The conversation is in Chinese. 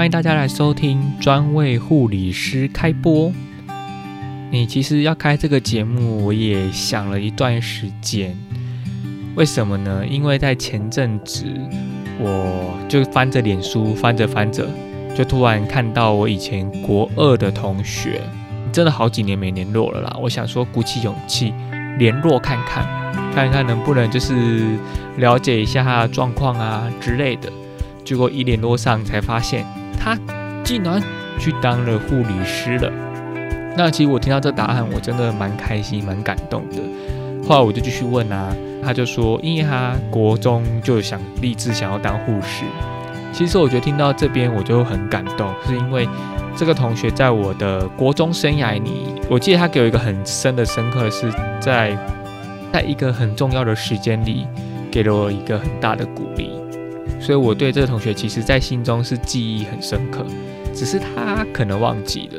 欢迎大家来收听专为护理师开播。你其实要开这个节目，我也想了一段时间。为什么呢？因为在前阵子，我就翻着脸书，翻着翻着，就突然看到我以前国二的同学，真的好几年没联络了啦。我想说，鼓起勇气联络看看，看看能不能就是了解一下他的状况啊之类的。结果一联络上，才发现他竟然去当了护理师了。那其实我听到这答案，我真的蛮开心、蛮感动的。后来我就继续问啊，他就说，因为他国中就想立志想要当护士。其实我觉得听到这边我就很感动，是因为这个同学在我的国中生涯里，我记得他给我一个很深的深刻，是在在一个很重要的时间里，给了我一个很大的鼓励。所以我对这个同学，其实在心中是记忆很深刻，只是他可能忘记了。